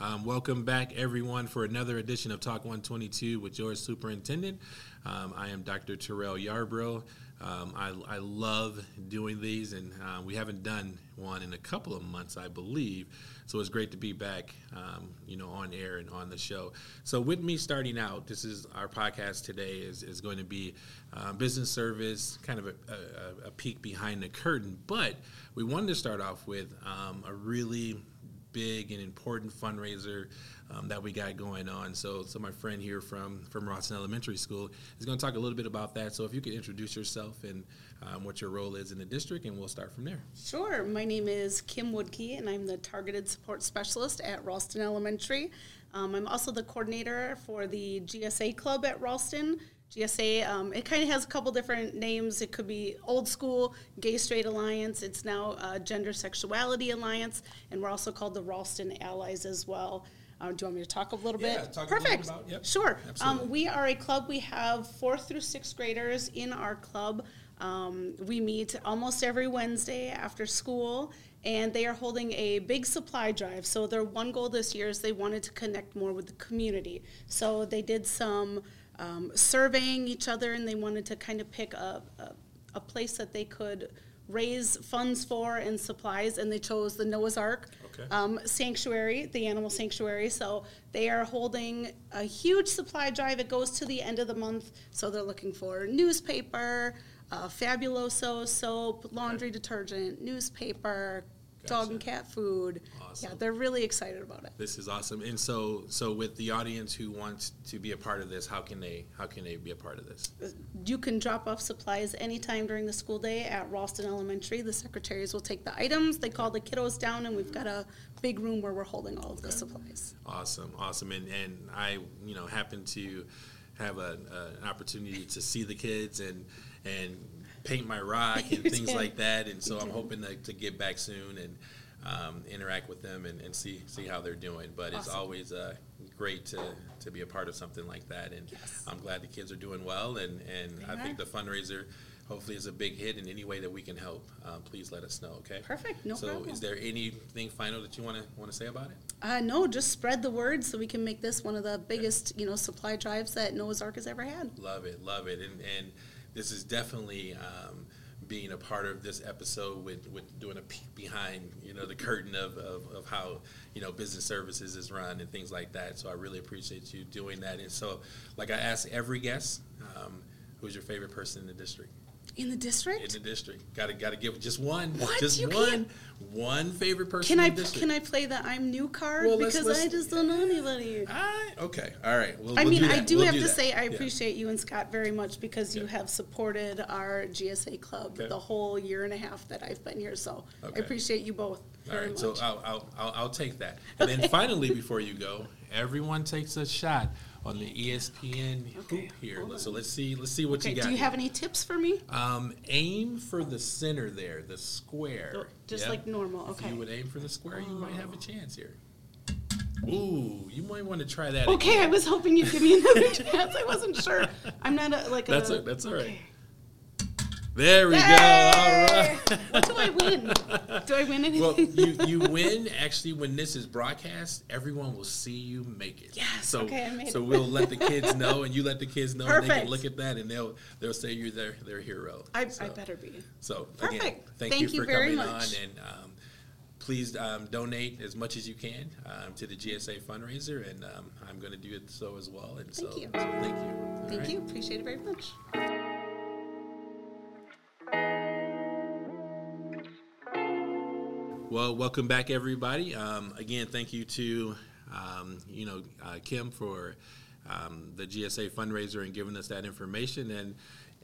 Um, welcome back, everyone, for another edition of Talk 122 with George Superintendent. Um, I am Dr. Terrell Yarbrough. Um, I, I, love doing these, and uh, we haven't done one in a couple of months, I believe. So it's great to be back, um, you know, on air and on the show. So with me starting out, this is our podcast today is, is going to be uh, business service, kind of a, a, a, peek behind the curtain. But we wanted to start off with um, a really big and important fundraiser um, that we got going on. So, so my friend here from from Ralston Elementary School is going to talk a little bit about that. So, if you could introduce yourself and um, what your role is in the district, and we'll start from there. Sure. My name is Kim Woodkey, and I'm the Targeted Support Specialist at Ralston Elementary. Um, I'm also the coordinator for the GSA Club at Ralston. GSA, um, it kind of has a couple different names. It could be Old School Gay Straight Alliance. It's now uh, Gender Sexuality Alliance, and we're also called the Ralston Allies as well. Um, do you want me to talk a little yeah, bit? Talk Perfect. About, yep. Sure. Um, we are a club. We have fourth through sixth graders in our club. Um, we meet almost every Wednesday after school, and they are holding a big supply drive. So their one goal this year is they wanted to connect more with the community. So they did some um, surveying each other, and they wanted to kind of pick a, a, a place that they could raise funds for and supplies, and they chose the Noah's Ark Okay. um, Sanctuary, the animal sanctuary. So they are holding a huge supply drive. It goes to the end of the month. So they're looking for newspaper, uh, Fabuloso soap, laundry detergent, newspaper, dog and cat food. Awesome. Yeah, they're really excited about it. This is awesome. And so, so with the audience who wants to be a part of this, how can they how can they be a part of this? You can drop off supplies anytime during the school day at Ralston Elementary. The secretaries will take the items. They call the kiddos down, and we've got a big room where we're holding all of the supplies. Awesome, awesome. And and I, you know, happen to have a, a, an opportunity to see the kids and and paint my rock and things like that. And so I'm hoping to, to get back soon and um, interact with them and, and see see how they're doing. But it's always uh, great to, to be a part of something like that. And Yes. I'm glad the kids are doing well. And, and They I think the fundraiser hopefully is a big hit in any way that we can help. Um, please let us know. Okay. Perfect, no so problem. is there anything final that you want to want to say about it? Uh, no, just spread the word so we can make this one of the biggest, you know, supply drives that Noah's Ark has ever had. Love it, love it, and and this is definitely um, being a part of this episode with, with doing a peek behind you know the curtain of, of, of how you know business services is run and things like that. So I really appreciate you doing that. And so, like I ask every guest, um, who's your favorite person in the district? In the district? In the district, gotta gotta give just one, What? just You one, can't- one favorite person. Can I in the district. can I play the I'm new card Well, let's- because let's- I just don't know anybody. Ah, okay, all right. We'll, I we'll mean, do I do We'll have do to that. say I Yeah. appreciate you and Scott very much because you Yeah. have supported our GSA club Okay. the whole year and a half that I've been here. So Okay. I appreciate you both All right, much. so I'll, I'll, I'll, I'll take that. And then finally, before you go, everyone takes a shot on the ESPN Okay, hoop here. So let's see, let's see what okay, you got. do you here. have any tips for me? Um, aim for the center there, the square. Oh, Just Yep. like normal. If Okay. you would aim for the square, you might have a chance here. Ooh, you might want to try that. Okay, I was hoping you'd give me another chance. I wasn't sure. I'm not a like That's a. a- that's all right. okay. There we Yay! go. All right. What do I win? Do I win anything? Well, you, you win actually when this is broadcast. Everyone will see you make it. Yes, So okay, I made so it. we'll let the kids know, and you let the kids know, and they can look at that, and they'll they'll say you're their their hero. I, so, I better be. So again, Perfect. thank, Thank you you for very coming much. on, and um, please um, donate as much as you can um, to the GSA fundraiser, and um, I'm going to do it so as well. And Thank so, you. so thank you. All Thank right. you. Appreciate it very much. Well, welcome back, everybody. Um, again, thank you to um, you know uh, Kim for um, the GSA fundraiser and giving us that information. And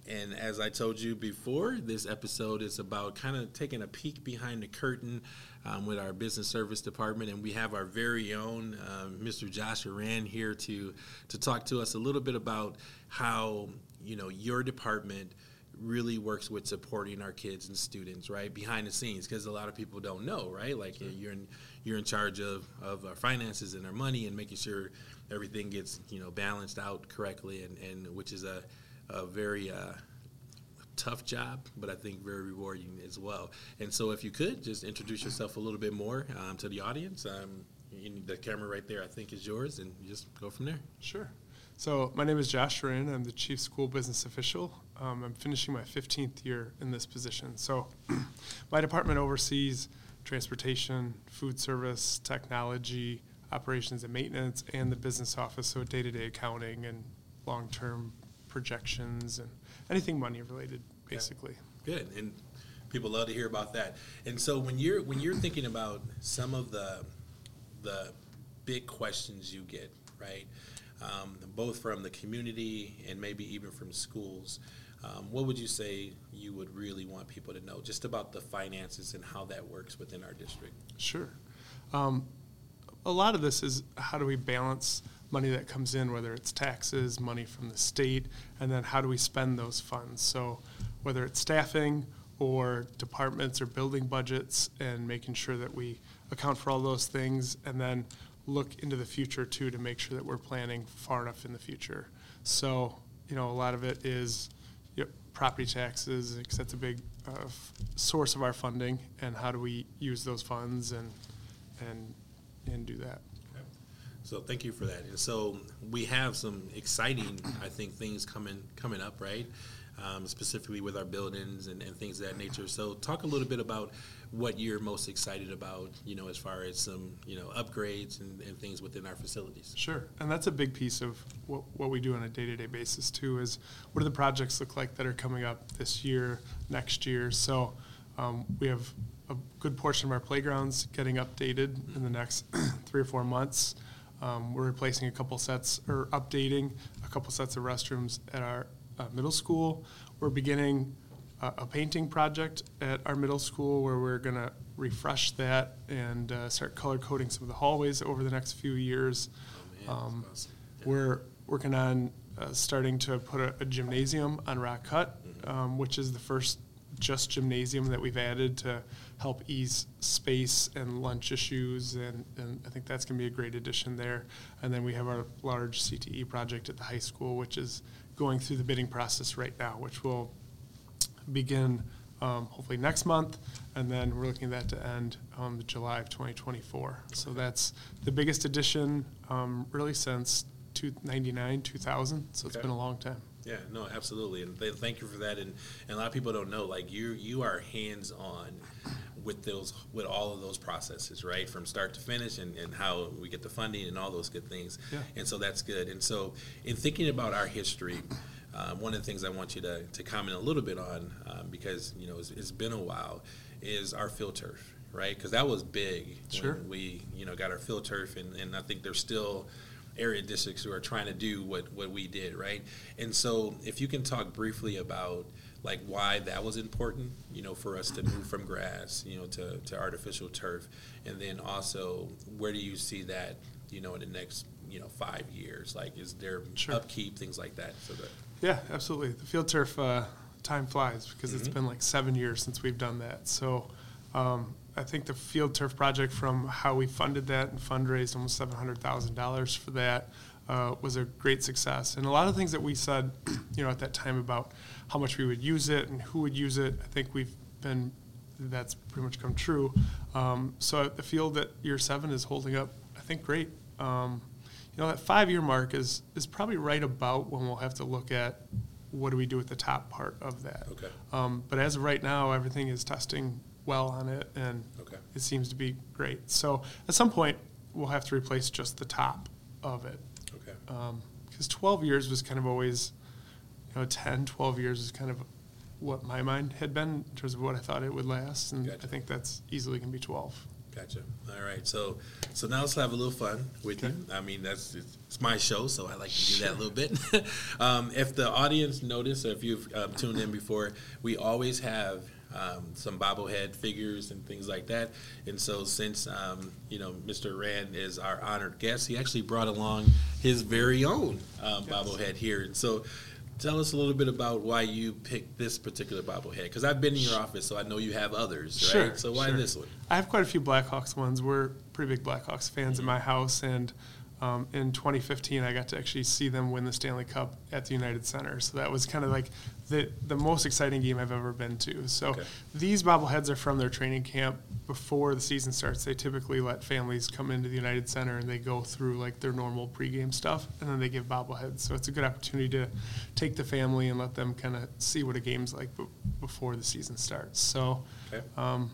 and as I told you before, this episode is about kind of taking a peek behind the curtain um, with our business service department, and we have our very own um, Mr. Josh Aurand here to to talk to us a little bit about how you know your department really works with supporting our kids and students right behind the scenes because a lot of people don't know right like you're in you're in charge of of our finances and our money and making sure everything gets you know balanced out correctly and and which is a a very uh, tough job, but I think very rewarding as well. And so, if you could just introduce yourself a little bit more um, to the audience, um, the camera right there, I think, is yours, and you just go from there. Sure. So my name is Josh Aurand. I'm the chief school business official. Um, I'm finishing my 15th year in this position. So my department oversees transportation, food service, technology, operations and maintenance, and the business office. So day-to-day accounting and long-term projections and anything money related, basically. Good, and people love to hear about that. And so when you're when you're thinking about some of the the big questions you get, right, um, both from the community and maybe even from schools, um, what would you say you would really want people to know just about the finances and how that works within our district? Sure. Um, a lot of this is how do we balance money that comes in, whether it's taxes, money from the state, and then how do we spend those funds? So whether it's staffing or departments or building budgets and making sure that we account for all those things and then look into the future too to make sure that we're planning far enough in the future. So, you know, a lot of it is yep, property taxes, because that's a big uh, source of our funding, and how do we use those funds and, and, and do that. So thank you for that. And so we have some exciting, I think, things coming coming up, right? Um, specifically with our buildings and, and things of that nature. So talk a little bit about what you're most excited about, you know, as far as some, you know, upgrades and, and things within our facilities. Sure, and that's a big piece of what, what we do on a day-to-day basis too, is what do the projects look like that are coming up this year, next year? So, um, we have a good portion of our playgrounds getting updated in the next three or four months. Um, we're replacing a couple sets, or updating a couple sets of restrooms at our, uh, middle school. We're beginning a, a painting project at our middle school where we're gonna refresh that and, uh, start color coding some of the hallways over the next few years. Oh, man, Um, awesome. We're working on uh, starting to put a, a gymnasium on Rock Cut, um, which is the first just gymnasium that we've added to help ease space and lunch issues, and, and I think that's going to be a great addition there. And then we have our large CTE project at the high school, which is going through the bidding process right now, which will begin um, hopefully next month, and then we're looking at that to end um, July of 2024. So that's the biggest addition um, really since 1999, 2000. So it's Okay. been a long time. Yeah, no, absolutely, and th- thank you for that. And, and a lot of people don't know, like you, you are hands on with those, with all of those processes, right, from start to finish, and, and how we get the funding and all those good things. Yeah. And so that's good. And so, in thinking about our history, um, one of the things I want you to, to comment a little bit on, um, because you know it's, it's been a while, is our field turf, right? Because that was big Sure. when we, you know, got our field turf, and, and I think there's still area districts who are trying to do what, what we did, right? And so if you can talk briefly about like why that was important, you know, for us to move from grass, you know, to, to artificial turf, and then also where do you see that, you know, in the next, you know, five years? Like, is there Sure. upkeep, things like that? So that, Yeah, absolutely. The field turf, uh, time flies because it's Mhm. been like seven years since we've done that. So um, I think the field turf project, from how we funded that and fundraised almost seven hundred thousand dollars for that, uh, was a great success. And a lot of things that we said, you know, at that time about how much we would use it and who would use it, I think we've been that's pretty much come true. Um, so the field at year seven is holding up, I think, great. Um, you know, that five-year mark is is probably right about when we'll have to look at what do we do with the top part of that. Okay. Um, but as of right now, everything is testing well on it, and Okay. it seems to be great. So at some point, we'll have to replace just the top of it okay. because 12 years was kind of always, you know, 10, 12 years is kind of what my mind had been in terms of what I thought it would last, and Gotcha. I think that's easily can be 12. Gotcha. All right. So, so now let's have a little fun with you. I mean, that's it's, it's my show, so I like to do that a little bit. um, if the audience noticed, or if you've um, tuned in before, we always have um, some bobblehead figures and things like that. And so, since um, you know Mr. Aurand is our honored guest, he actually brought along his very own um, bobblehead here. And so. Tell us a little bit about why you picked this particular bobblehead, because I've been in your office, so I know you have others, right? Sure, So why sure. this one? I have quite a few Blackhawks ones. We're pretty big Blackhawks fans in my house, and um, in 2015, I got to actually see them win the Stanley Cup at the United Center. So that was kind of like the, the most exciting game I've ever been to. So Okay. these bobbleheads are from their training camp before the season starts. They typically let families come into the United Center and they go through like their normal pregame stuff, and then they give bobbleheads. So it's a good opportunity to take the family and let them kind of see what a game's like b- before the season starts. So Okay. um,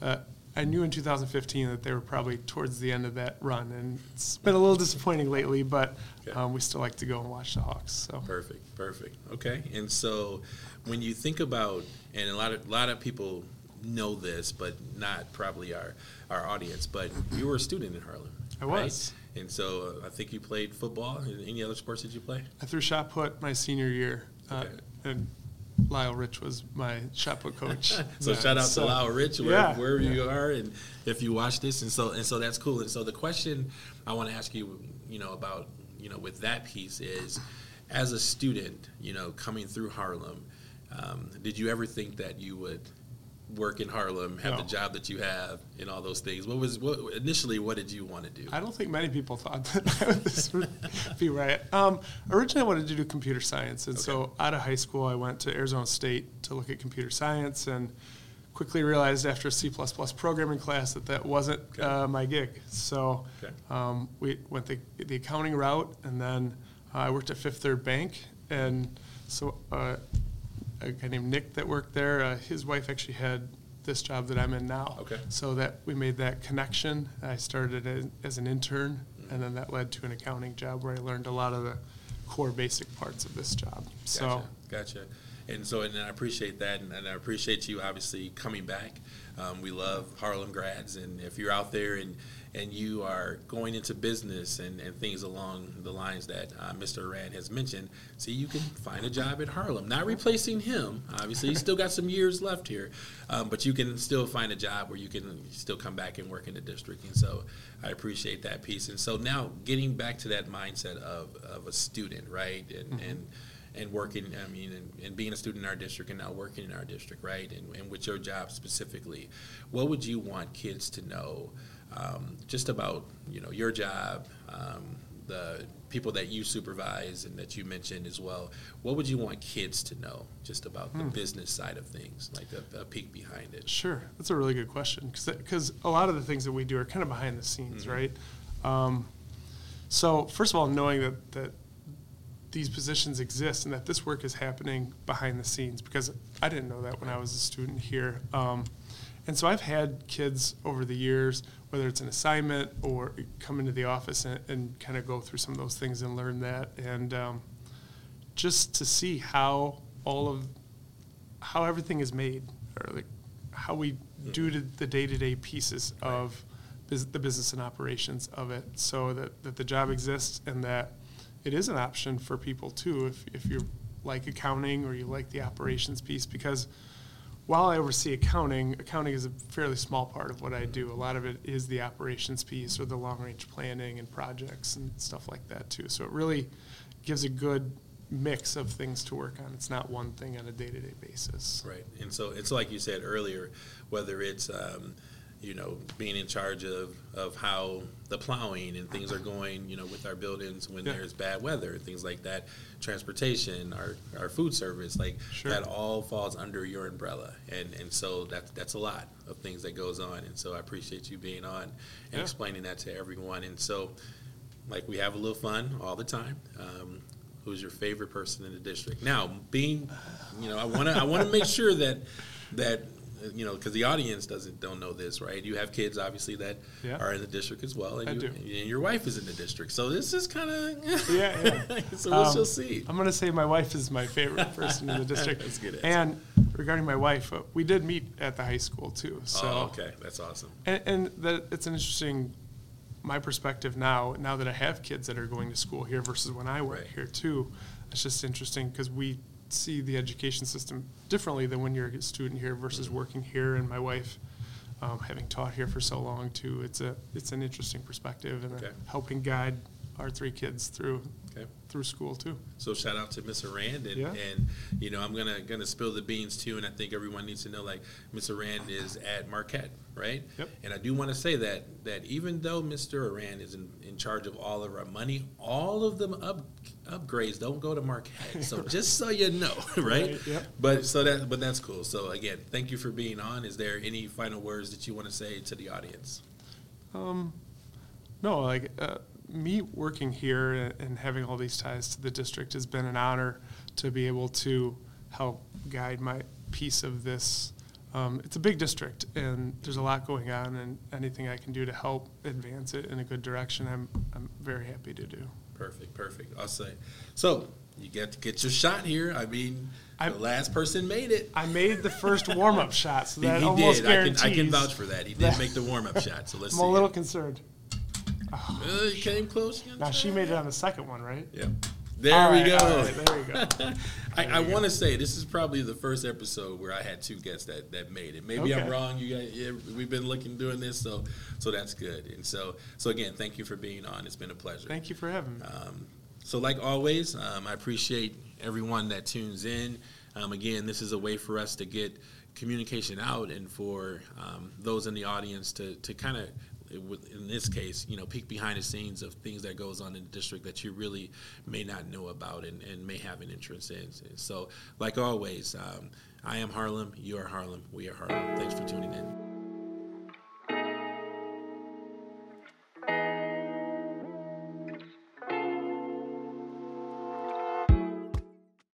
uh, I knew in 2015 that they were probably towards the end of that run, and it's been a little disappointing lately, but Okay. um, we still like to go and watch the Hawks. So Perfect, perfect. Okay, and so when you think about, and a lot of a lot of people know this, but not probably our our audience. But you were a student in Harlem. I right? was. and so uh, I think you played football. Any other sports did you play? I threw shot put my senior year, uh, Okay. and Lyle Rich was my shot put coach. So Yeah, shout out so- to Lyle Rich, where, Yeah, wherever you are, and if you watch this, and so and so that's cool. And so the question I want to ask you, you know, about you know with that piece is, as a student, you know, coming through Harlem, um, did you ever think that you would work in Harlem, have the job that you have, and all those things? What was what initially? What did you want to do? I don't think many people thought that this would be right. Um, originally, I wanted to do computer science, and so out of high school, I went to Arizona State to look at computer science, and quickly realized after a C programming class that that wasn't Okay. uh, my gig. So Okay. um, we went the, the accounting route, and then uh, I worked at Fifth Third Bank, and so uh, a guy named Nick that worked there, uh, his wife actually had this job that I'm in now. Okay. So that we made that connection. I started as, as an intern, and then that led to an accounting job where I learned a lot of the core basic parts of this job. So Gotcha, gotcha. And so, and I appreciate that, and, and I appreciate you obviously coming back. Um, we love Harlem grads, and if you're out there and and you are going into business and, and things along the lines that uh, Mr. Aurand has mentioned, see, you can find a job at Harlem. Not replacing him, obviously, he's still got some years left here, um, but you can still find a job where you can still come back and work in the district. And so, I appreciate that piece. And so now, getting back to that mindset of, of a student, right, and and and working, I mean, and, and being a student in our district and now working in our district, right? And, and with your job specifically, what would you want kids to know um, just about, you know, your job, um, the people that you supervise and that you mentioned as well? What would you want kids to know just about the business side of things, like a, a peek behind it? Sure, that's a really good question because a lot of the things that we do are kind of behind the scenes, right? Um, so first of all, knowing that that these positions exist and that this work is happening behind the scenes because I didn't know that when I was a student here. Um, and so I've had kids over the years, whether it's an assignment or come into the office and, and kind of go through some of those things and learn that. And um, just to see how all of how everything is made or like how we do to the day-to-day pieces of bus- the business and operations of it so that, that the job exists and that it is an option for people too if, if you like accounting or you like the operations piece because while I oversee accounting, accounting is a fairly small part of what I do. A lot of it is the operations piece or the long range planning and projects and stuff like that too. So it really gives a good mix of things to work on. It's not one thing on a day to day basis. Right, and so it's like you said earlier, whether it's um, you know being in charge of of how the plowing and things are going, you know, with our buildings when Yeah. there's bad weather and things like that, transportation, our our food service, like Sure. that all falls under your umbrella, and and so that that's a lot of things that goes on, and so I appreciate you being on and Yeah. explaining that to everyone, and so like we have a little fun all the time. Um, who's your favorite person in the district? Now, being, you know, I want to I want to make sure that that you know because the audience doesn't don't know this, right? You have kids obviously that Yeah. are in the district as well, and, you, do. and your wife is in the district, so this is kind of Yeah, yeah. so we'll Um, see. I'm going to say my wife is my favorite person in the district. That's good answer. And regarding my wife, uh, we did meet at the high school too. So oh, okay, that's awesome. And, and that it's an interesting, my perspective now, now that I have kids that are going to school here versus when I went Right. here too. It's just interesting because we see the education system differently than when you're a student here versus Mm-hmm. working here. And my wife, um, having taught here for so long too, it's a it's an interesting perspective and Okay. helping guide our three kids through Okay. through school too. So shout out to Miss Aurand, and, Yeah. and you know I'm gonna gonna spill the beans too, and I think everyone needs to know like Miss Aurand is at Marquette, right? Yep. And I do want to say that that even though Mr. Aurand is in, in charge of all of our money, all of them up upgrades don't go to Marquette. So just so you know, right? Right, yep. But so that but that's cool. So again, thank you for being on. Is there any final words that you want to say to the audience? Um, no, like uh, me working here and- having all these ties to the district has been an honor to be able to help guide my piece of this. Um, it's a big district, and there's a lot going on, and anything I can do to help advance it in a good direction, I'm I'm very happy to do. Perfect, perfect. I'll say. So you get to get your shot here. I mean, the I'm- last person made it. I made the first warm up shot, so He, that he almost did. I can. I can vouch for that. He did make the warm up shot. So let's I'm a little it. concerned. Uh, you came close. You Now she made it on the second one, right? Yeah. There All we right, go. right, there we go. I, I want to say this is probably the first episode where I had two guests that, that made it. Maybe I'm wrong. You guys, yeah, we've been looking doing this, so so that's good. And so so again, thank you for being on. It's been a pleasure. Thank you for having me. Um, so, like always, um, I appreciate everyone that tunes in. Um, again, this is a way for us to get communication out and for um, those in the audience to, to kind of, in this case, you know, peek behind the scenes of things that goes on in the district that you really may not know about and, and may have an interest in. So, like always, um, I am Harlem, you are Harlem, we are Harlem. Thanks for tuning in.